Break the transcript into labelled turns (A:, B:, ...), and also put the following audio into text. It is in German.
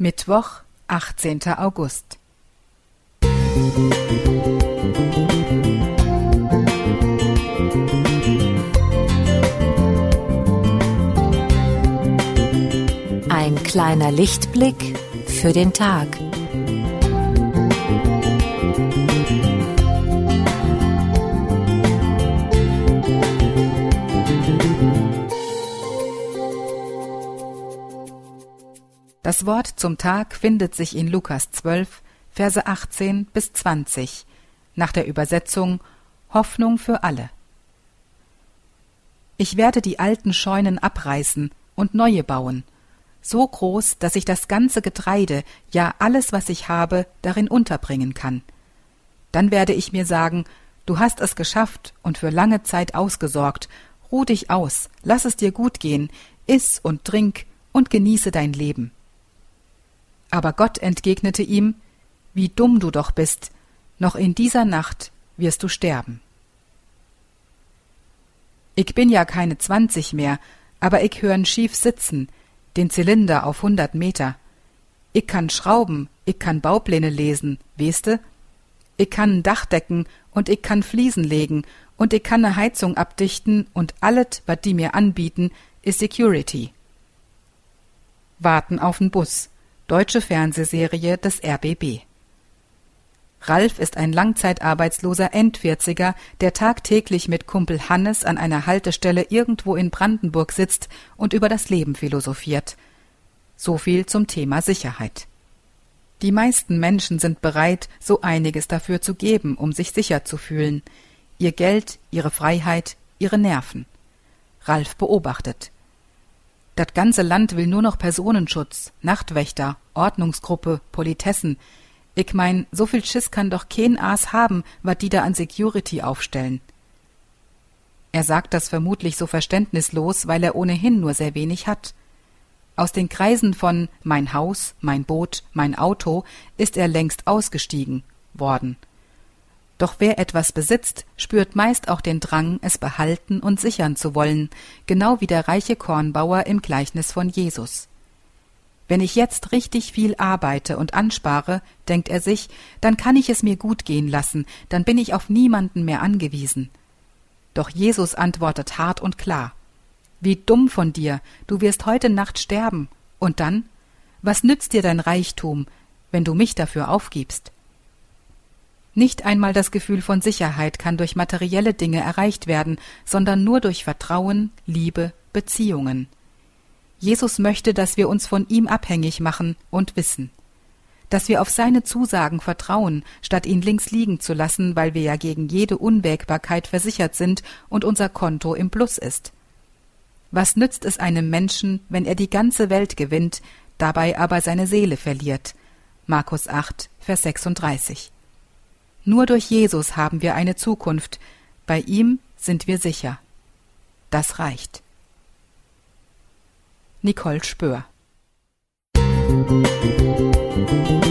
A: Mittwoch, 18. August.
B: Ein kleiner Lichtblick für den Tag.
A: Das Wort zum Tag findet sich in Lukas 12, Verse 18 bis 20, nach der Übersetzung Hoffnung für alle. Ich werde die alten Scheunen abreißen und neue bauen, so groß, dass ich das ganze Getreide, ja alles, was ich habe, darin unterbringen kann. Dann werde ich mir sagen, du hast es geschafft und für lange Zeit ausgesorgt, ruh dich aus, lass es dir gut gehen, iss und trink und genieße dein Leben. Aber Gott entgegnete ihm, Wie dumm du doch bist, noch in dieser Nacht wirst du sterben. Ich bin ja keine zwanzig mehr, aber ich hör'n schief sitzen, den Zylinder auf hundert Meter. Ich kann schrauben, ich kann Baupläne lesen, weißte? Ich kann Dach decken und ich kann Fliesen legen und ich kann ne Heizung abdichten und allet, wat die mir anbieten, is Security. Warten auf'n Bus deutsche Fernsehserie des RBB. Ralf ist ein langzeitarbeitsloser Endvierziger, der tagtäglich mit Kumpel Hannes an einer Haltestelle irgendwo in Brandenburg sitzt und über das Leben philosophiert. So viel zum Thema Sicherheit. Die meisten Menschen sind bereit, so einiges dafür zu geben, um sich sicher zu fühlen. Ihr Geld, ihre Freiheit, ihre Nerven. Ralf beobachtet. Das ganze Land will nur noch Personenschutz, Nachtwächter, Ordnungsgruppe, Politessen. Ich mein, so viel Schiss kann doch kein Aas haben, wat die da an Security aufstellen. Er sagt das vermutlich so verständnislos, weil er ohnehin nur sehr wenig hat. Aus den Kreisen von mein Haus, mein Boot, mein Auto ist er längst ausgestiegen worden. Doch wer etwas besitzt, spürt meist auch den Drang, es behalten und sichern zu wollen, genau wie der reiche Kornbauer im Gleichnis von Jesus. Wenn ich jetzt richtig viel arbeite und anspare, denkt er sich, dann kann ich es mir gut gehen lassen, dann bin ich auf niemanden mehr angewiesen. Doch Jesus antwortet hart und klar. Wie dumm von dir, du wirst heute Nacht sterben. Und dann? Was nützt dir dein Reichtum, wenn du mich dafür aufgibst? Nicht einmal das Gefühl von Sicherheit kann durch materielle Dinge erreicht werden, sondern nur durch Vertrauen, Liebe, Beziehungen. Jesus möchte, dass wir uns von ihm abhängig machen und wissen. Dass wir auf seine Zusagen vertrauen, statt ihn links liegen zu lassen, weil wir ja gegen jede Unwägbarkeit versichert sind und unser Konto im Plus ist. Was nützt es einem Menschen, wenn er die ganze Welt gewinnt, dabei aber seine Seele verliert? Markus 8, Vers 36. Nur durch Jesus haben wir eine Zukunft, bei ihm sind wir sicher. Das reicht. Nicole Spör Musik